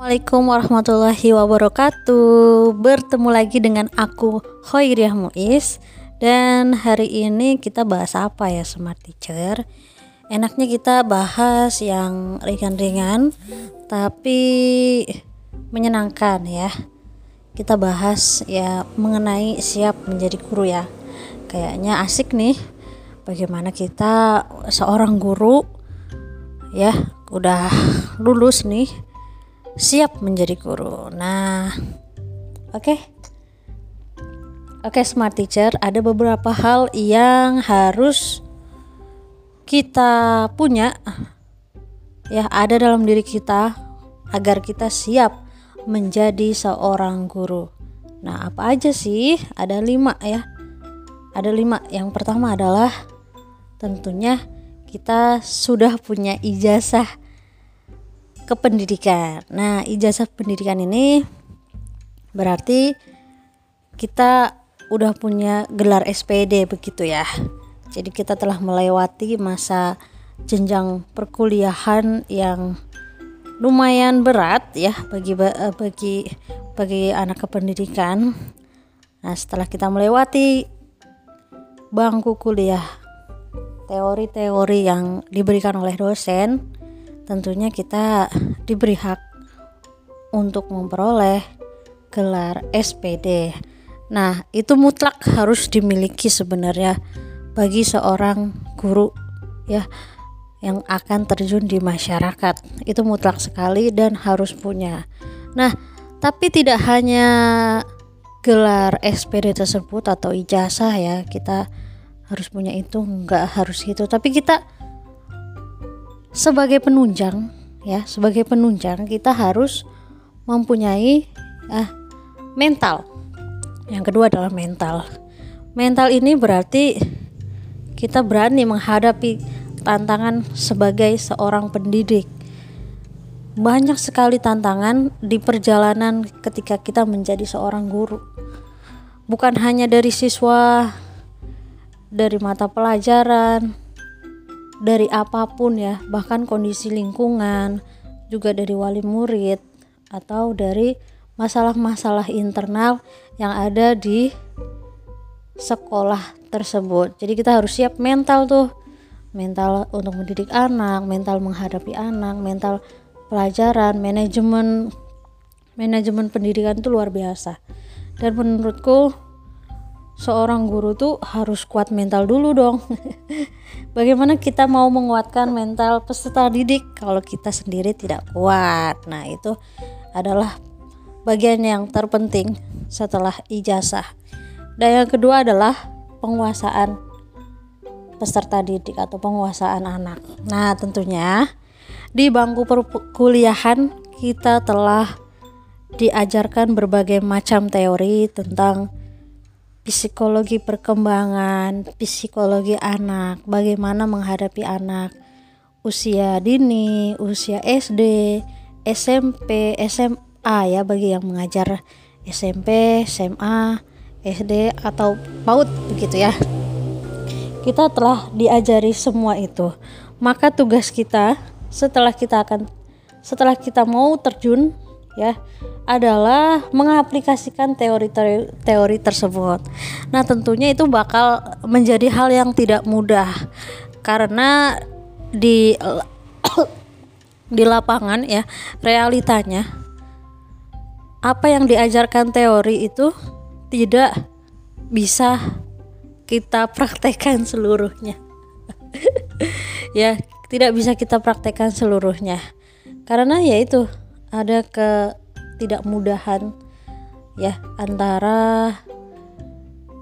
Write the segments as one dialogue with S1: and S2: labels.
S1: Assalamualaikum warahmatullahi wabarakatuh. Bertemu lagi dengan aku Khoiriah Muiz. Dan hari ini kita bahas apa ya Smart Teacher? Enaknya kita bahas yang ringan-ringan Tapi menyenangkan ya. Kita bahas ya mengenai siap menjadi guru ya. Kayaknya asik nih Bagaimana kita seorang guru ya udah lulus nih siap menjadi guru. Nah, oke. Okay. Oke, okay, smart teacher, ada beberapa hal yang harus kita punya ya, ada dalam diri kita agar kita siap menjadi seorang guru. Nah, apa aja sih? Ada lima ya. Ada lima. Yang pertama adalah tentunya kita sudah punya ijazah kependidikan. Nah, ijazah pendidikan ini berarti kita udah punya gelar SPD begitu ya. Jadi kita telah melewati masa jenjang perkuliahan yang lumayan berat ya bagi eh, bagi bagi anak kependidikan. Nah, setelah kita melewati bangku kuliah teori-teori yang diberikan oleh dosen, tentunya kita diberi hak untuk memperoleh gelar SPD. Nah, itu mutlak harus dimiliki sebenarnya bagi seorang guru ya yang akan terjun di masyarakat. Itu mutlak sekali dan harus punya. Nah, tapi tidak hanya gelar SPD tersebut atau ijazah ya, kita harus punya itu, enggak harus itu, tapi kita sebagai penunjang ya sebagai penunjang kita harus mempunyai ah, mental. Yang kedua adalah mental. Mental ini berarti kita berani menghadapi tantangan sebagai seorang pendidik. Banyak sekali tantangan di perjalanan ketika kita menjadi seorang guru. Bukan hanya dari siswa dari mata pelajaran dari apa pun ya, bahkan kondisi lingkungan, juga dari wali murid atau dari masalah-masalah internal yang ada di sekolah tersebut. Jadi kita harus siap mental tuh. Mental untuk mendidik anak, mental menghadapi anak, mental pelajaran, manajemen manajemen pendidikan itu luar biasa. Dan menurutku seorang guru tuh harus kuat mental dulu dong. Bagaimana kita mau menguatkan mental peserta didik kalau kita sendiri tidak kuat? Nah, itu adalah bagian yang terpenting setelah ijazah. Dan yang kedua adalah penguasaan peserta didik atau penguasaan anak. Nah, tentunya di bangku perkuliahan kita telah diajarkan berbagai macam teori tentang psikologi perkembangan, psikologi anak, bagaimana menghadapi anak usia dini, usia SD, SMP, SMA ya bagi yang mengajar SMP, SMA, SD atau PAUD begitu ya. Kita telah diajari semua itu. Maka tugas kita setelah kita akan setelah kita mau terjun ya adalah mengaplikasikan teori-teori teori tersebut. Nah, tentunya itu bakal menjadi hal yang tidak mudah karena di di lapangan ya realitanya apa yang diajarkan teori itu tidak bisa kita praktekkan seluruhnya. ya, tidak bisa kita praktekkan seluruhnya. Karena ya itu ada ketidakmudahan ya antara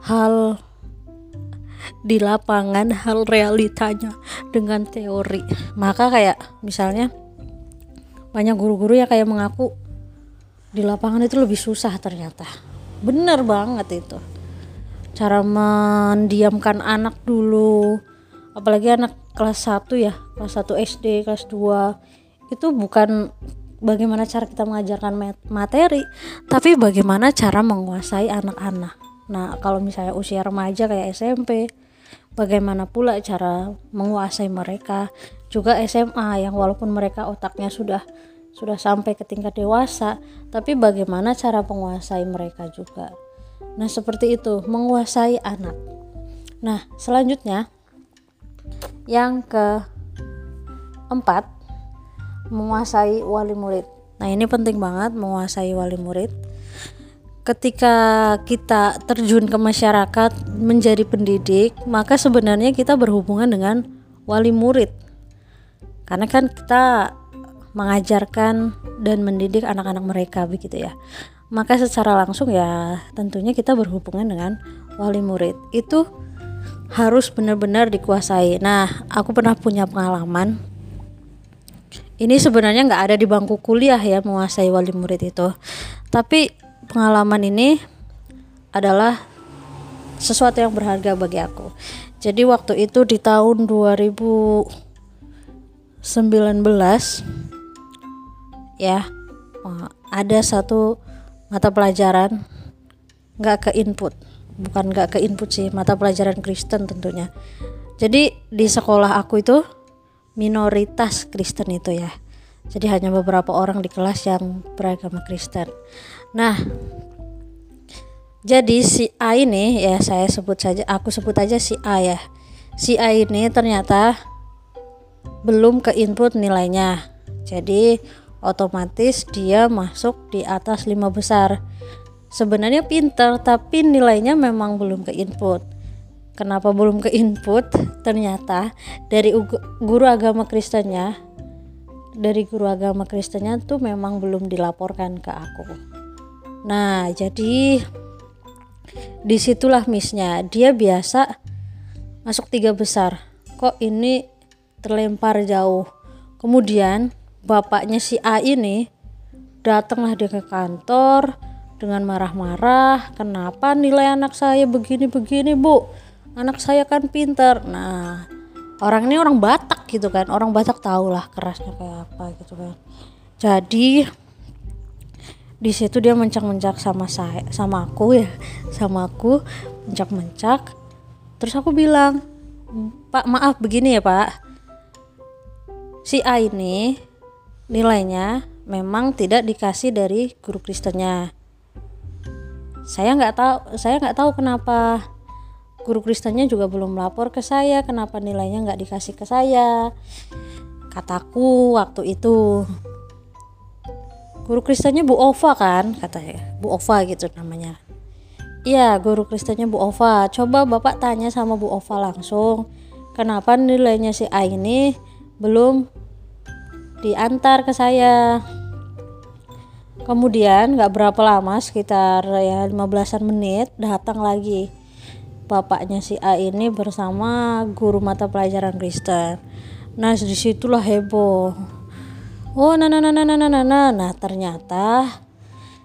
S1: hal di lapangan hal realitanya dengan teori. Maka kayak misalnya banyak guru-guru yang kayak mengaku di lapangan itu lebih susah ternyata. Bener banget itu. Cara mendiamkan anak dulu apalagi anak kelas 1 ya kelas 1 SD kelas 2 itu bukan bagaimana cara kita mengajarkan materi, tapi bagaimana cara menguasai anak-anak. Nah, kalau misalnya usia remaja kayak SMP, bagaimana pula cara menguasai mereka. Juga SMA yang walaupun mereka otaknya sudah sudah sampai ke tingkat dewasa tapi bagaimana cara menguasai mereka juga nah seperti itu menguasai anak nah selanjutnya yang keempat menguasai wali murid. Nah ini penting banget menguasai wali murid. Ketika kita terjun ke masyarakat menjadi pendidik maka sebenarnya kita berhubungan dengan wali murid. Karena kan kita mengajarkan dan mendidik anak-anak mereka begitu ya. Maka secara langsung ya tentunya kita berhubungan dengan wali murid. Itu harus benar-benar dikuasai. Nah aku pernah punya pengalaman ini sebenarnya nggak ada di bangku kuliah ya menguasai wali murid itu. Tapi pengalaman ini adalah sesuatu yang berharga bagi aku. Jadi waktu itu di tahun 2019 ya oh, ada satu mata pelajaran nggak ke input. Bukan nggak ke input sih mata pelajaran Kristen tentunya. Jadi di sekolah aku itu minoritas Kristen itu ya. Jadi hanya beberapa orang di kelas yang beragama Kristen. Nah jadi si A ini ya saya sebut saja aku sebut aja si A ya. Si A ini ternyata belum ke input nilainya. Jadi otomatis dia masuk di atas lima besar. Sebenarnya pinter tapi nilainya memang belum ke input kenapa belum ke input? Ternyata dari guru agama Kristennya dari guru agama Kristennya tuh memang belum dilaporkan ke aku. Nah jadi di situlah missnya. Dia biasa masuk tiga besar. Kok ini terlempar jauh? Kemudian bapaknya si A ini datanglah dia ke kantor dengan marah-marah kenapa nilai anak saya begini-begini bu anak saya kan pinter nah orang ini orang Batak gitu kan. Orang Batak tahu lah kerasnya kayak apa gitu kan. Jadi di situ dia mencak-mencak sama saya sama aku ya. Sama aku mencak-mencak. Terus aku bilang pak maaf begini ya pak. Si A ini nilainya memang tidak dikasih dari guru Kristennya. Saya nggak tahu saya nggak tahu kenapa guru Kristennya juga belum lapor ke saya kenapa nilainya nggak dikasih ke saya? Kataku waktu itu guru Kristennya Bu Ova kan? katanya Bu Ova gitu namanya. Iya guru Kristennya Bu Ova. Coba bapak tanya sama Bu Ova langsung kenapa nilainya si A ini belum diantar ke saya? Kemudian nggak berapa lama sekitar ya 15an menit datang lagi bapaknya si A ini bersama guru mata pelajaran Kristen nah di situlah heboh oh nah nah nah nah nah nah nah, nah ternyata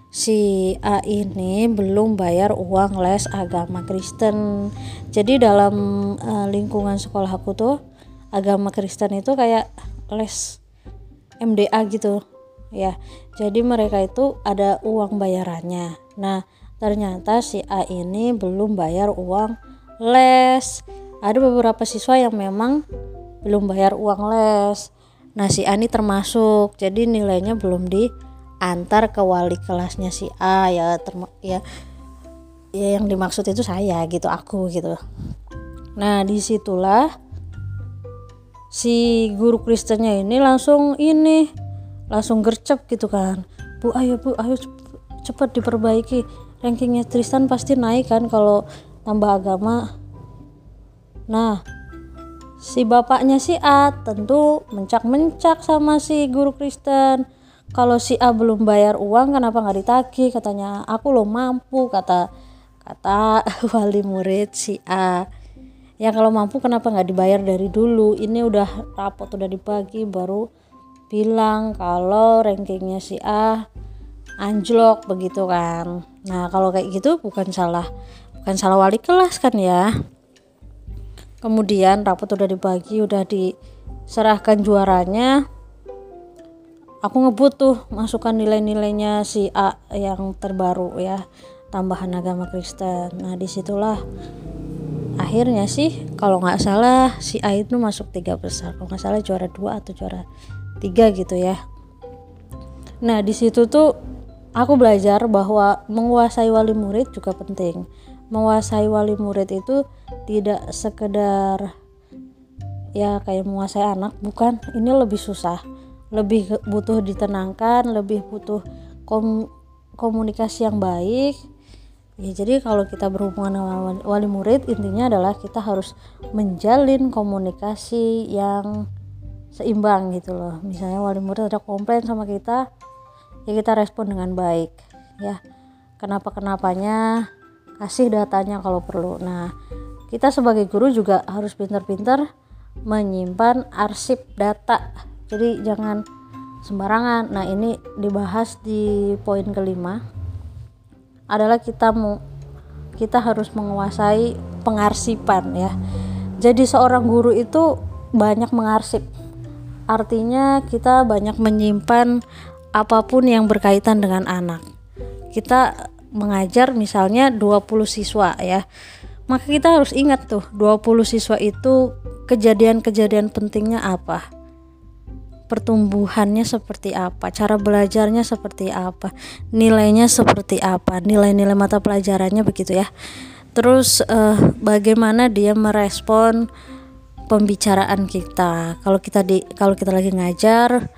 S1: si A ini belum bayar uang les agama Kristen. Jadi dalam uh, lingkungan sekolah aku tuh agama Kristen itu kayak les MDA gitu ya. Jadi mereka itu ada uang bayarannya. Nah, ternyata si A ini belum bayar uang les. Ada beberapa siswa yang memang belum bayar uang les. Nah si A ini termasuk. Jadi nilainya belum diantar ke wali kelasnya si A. Ya terma ya ya yang dimaksud itu saya gitu aku gitu. Nah di situlah si guru Kristennya ini langsung ini langsung gercep gitu kan. Bu ayo bu ayo cepat diperbaiki rankingnya Tristan pasti naik kan kalau tambah agama. Nah si bapaknya si A tentu mencak-mencak sama si guru Kristen. Kalau si A belum bayar uang kenapa nggak ditagih? Katanya aku lo mampu kata kata wali murid si A. Ya kalau mampu kenapa nggak dibayar dari dulu? Ini udah rapot udah dibagi baru bilang kalau rankingnya si A anjlok begitu kan. Nah kalau kayak gitu bukan salah bukan salah wali kelas kan ya. Kemudian rapot udah dibagi udah diserahkan juaranya. Aku ngebut tuh masukkan nilai-nilainya si A yang terbaru ya tambahan agama Kristen. Nah di situlah akhirnya sih kalau nggak salah si A itu masuk tiga besar. Kalau nggak salah juara dua atau juara tiga gitu ya. Nah di situ tuh aku belajar bahwa menguasai wali murid juga penting. Menguasai wali murid itu tidak sekedar ya kayak menguasai anak bukan. Ini lebih susah. Lebih butuh ditenangkan lebih butuh kom komunikasi yang baik. Ya jadi kalau kita berhubungan dengan wali murid intinya adalah kita harus menjalin komunikasi yang seimbang gitu loh. Misalnya wali murid ada komplain sama kita ya kita respon dengan baik. Ya kenapa kenapanya kasih datanya kalau perlu. Nah kita sebagai guru juga harus pintar-pintar menyimpan arsip data. Jadi jangan sembarangan. Nah ini dibahas di poin kelima. Adalah kita mau kita harus menguasai pengarsipan ya. Jadi seorang guru itu banyak mengarsip. Artinya kita banyak menyimpan apa pun yang berkaitan dengan anak. Kita mengajar misalnya 20 siswa ya. Maka kita harus ingat tuh 20 siswa itu kejadian-kejadian pentingnya apa? Pertumbuhannya seperti apa? Cara belajarnya seperti apa? Nilainya seperti apa? Nilai-nilai mata pelajarannya begitu ya. Terus uh, bagaimana dia merespon pembicaraan kita? Kalau kita di kalau kita lagi ngajar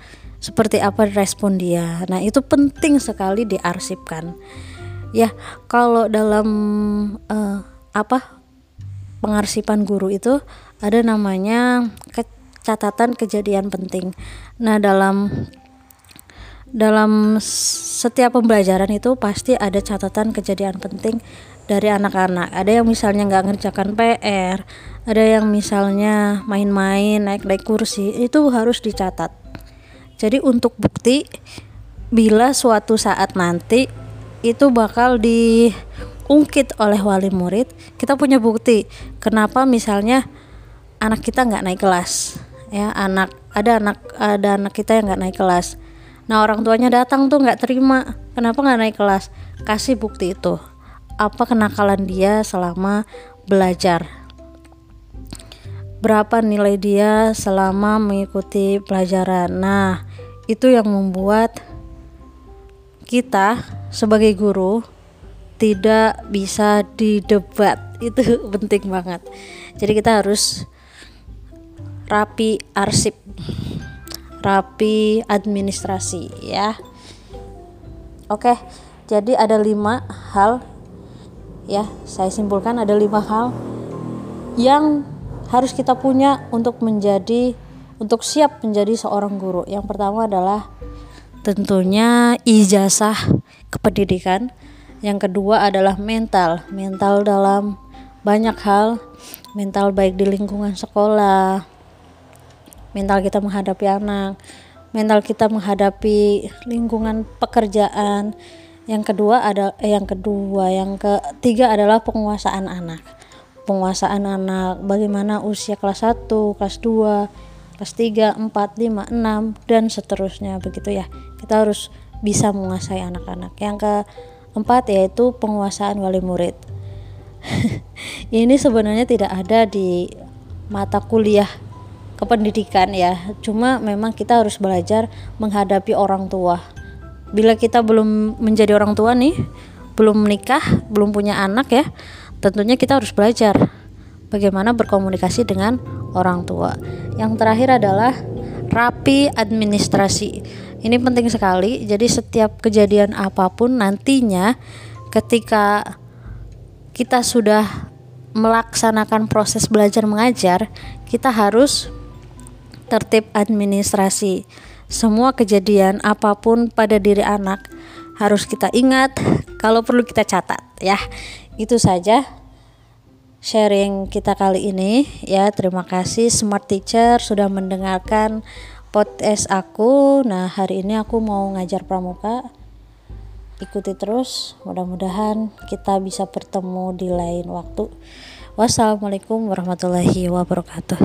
S1: seperti apa respon dia nah itu penting sekali diarsipkan ya kalau dalam uh, apa pengarsipan guru itu ada namanya catatan kejadian penting. Nah, dalam dalam setiap pembelajaran itu pasti ada catatan kejadian penting dari anak-anak. Ada yang misalnya nggak ngerjakan PR, ada yang misalnya main-main naik-naik kursi, itu harus dicatat. Jadi untuk bukti bila suatu saat nanti itu bakal diungkit oleh wali murid, kita punya bukti. Kenapa misalnya anak kita nggak naik kelas? Ya anak ada anak ada anak kita yang nggak naik kelas. Nah orang tuanya datang tuh nggak terima. Kenapa nggak naik kelas? Kasih bukti itu. Apa kenakalan dia selama belajar? Berapa nilai dia selama mengikuti pelajaran? Nah itu yang membuat kita sebagai guru tidak bisa didebat. Itu penting banget. Jadi kita harus rapi arsip rapi administrasi ya. Oke jadi ada lima hal ya. Saya simpulkan ada lima hal yang harus kita punya untuk menjadi untuk siap menjadi seorang guru. Yang pertama adalah tentunya ijazah kependidikan. Yang kedua adalah mental. Mental dalam banyak hal. Mental baik di lingkungan sekolah. Mental kita menghadapi anak. Mental kita menghadapi lingkungan pekerjaan. Yang kedua ada eh, yang kedua yang ketiga adalah penguasaan anak. Penguasaan anak. Bagaimana usia kelas 1 kelas 2 kelas 3 4 5 6 dan seterusnya begitu ya. Kita harus bisa menguasai anak-anak. Yang keempat yaitu penguasaan wali murid. Ini sebenarnya tidak ada di mata kuliah kependidikan ya. Cuma memang kita harus belajar menghadapi orang tua. Bila kita belum menjadi orang tua nih belum menikah belum punya anak ya tentunya kita harus belajar bagaimana berkomunikasi dengan orang tua yang terakhir adalah rapi administrasi ini penting sekali jadi setiap kejadian apa pun nantinya ketika kita sudah melaksanakan proses belajar mengajar kita harus tertib administrasi. Semua kejadian apa pun pada diri anak harus kita ingat, kalau perlu kita catat ya. Itu saja sharing kita kali ini ya. Terima kasih Smart Teacher sudah mendengarkan podcast aku. Nah, hari ini aku mau ngajar pramuka. Ikuti terus, mudah-mudahan kita bisa bertemu di lain waktu. Wassalamualaikum warahmatullahi wabarakatuh.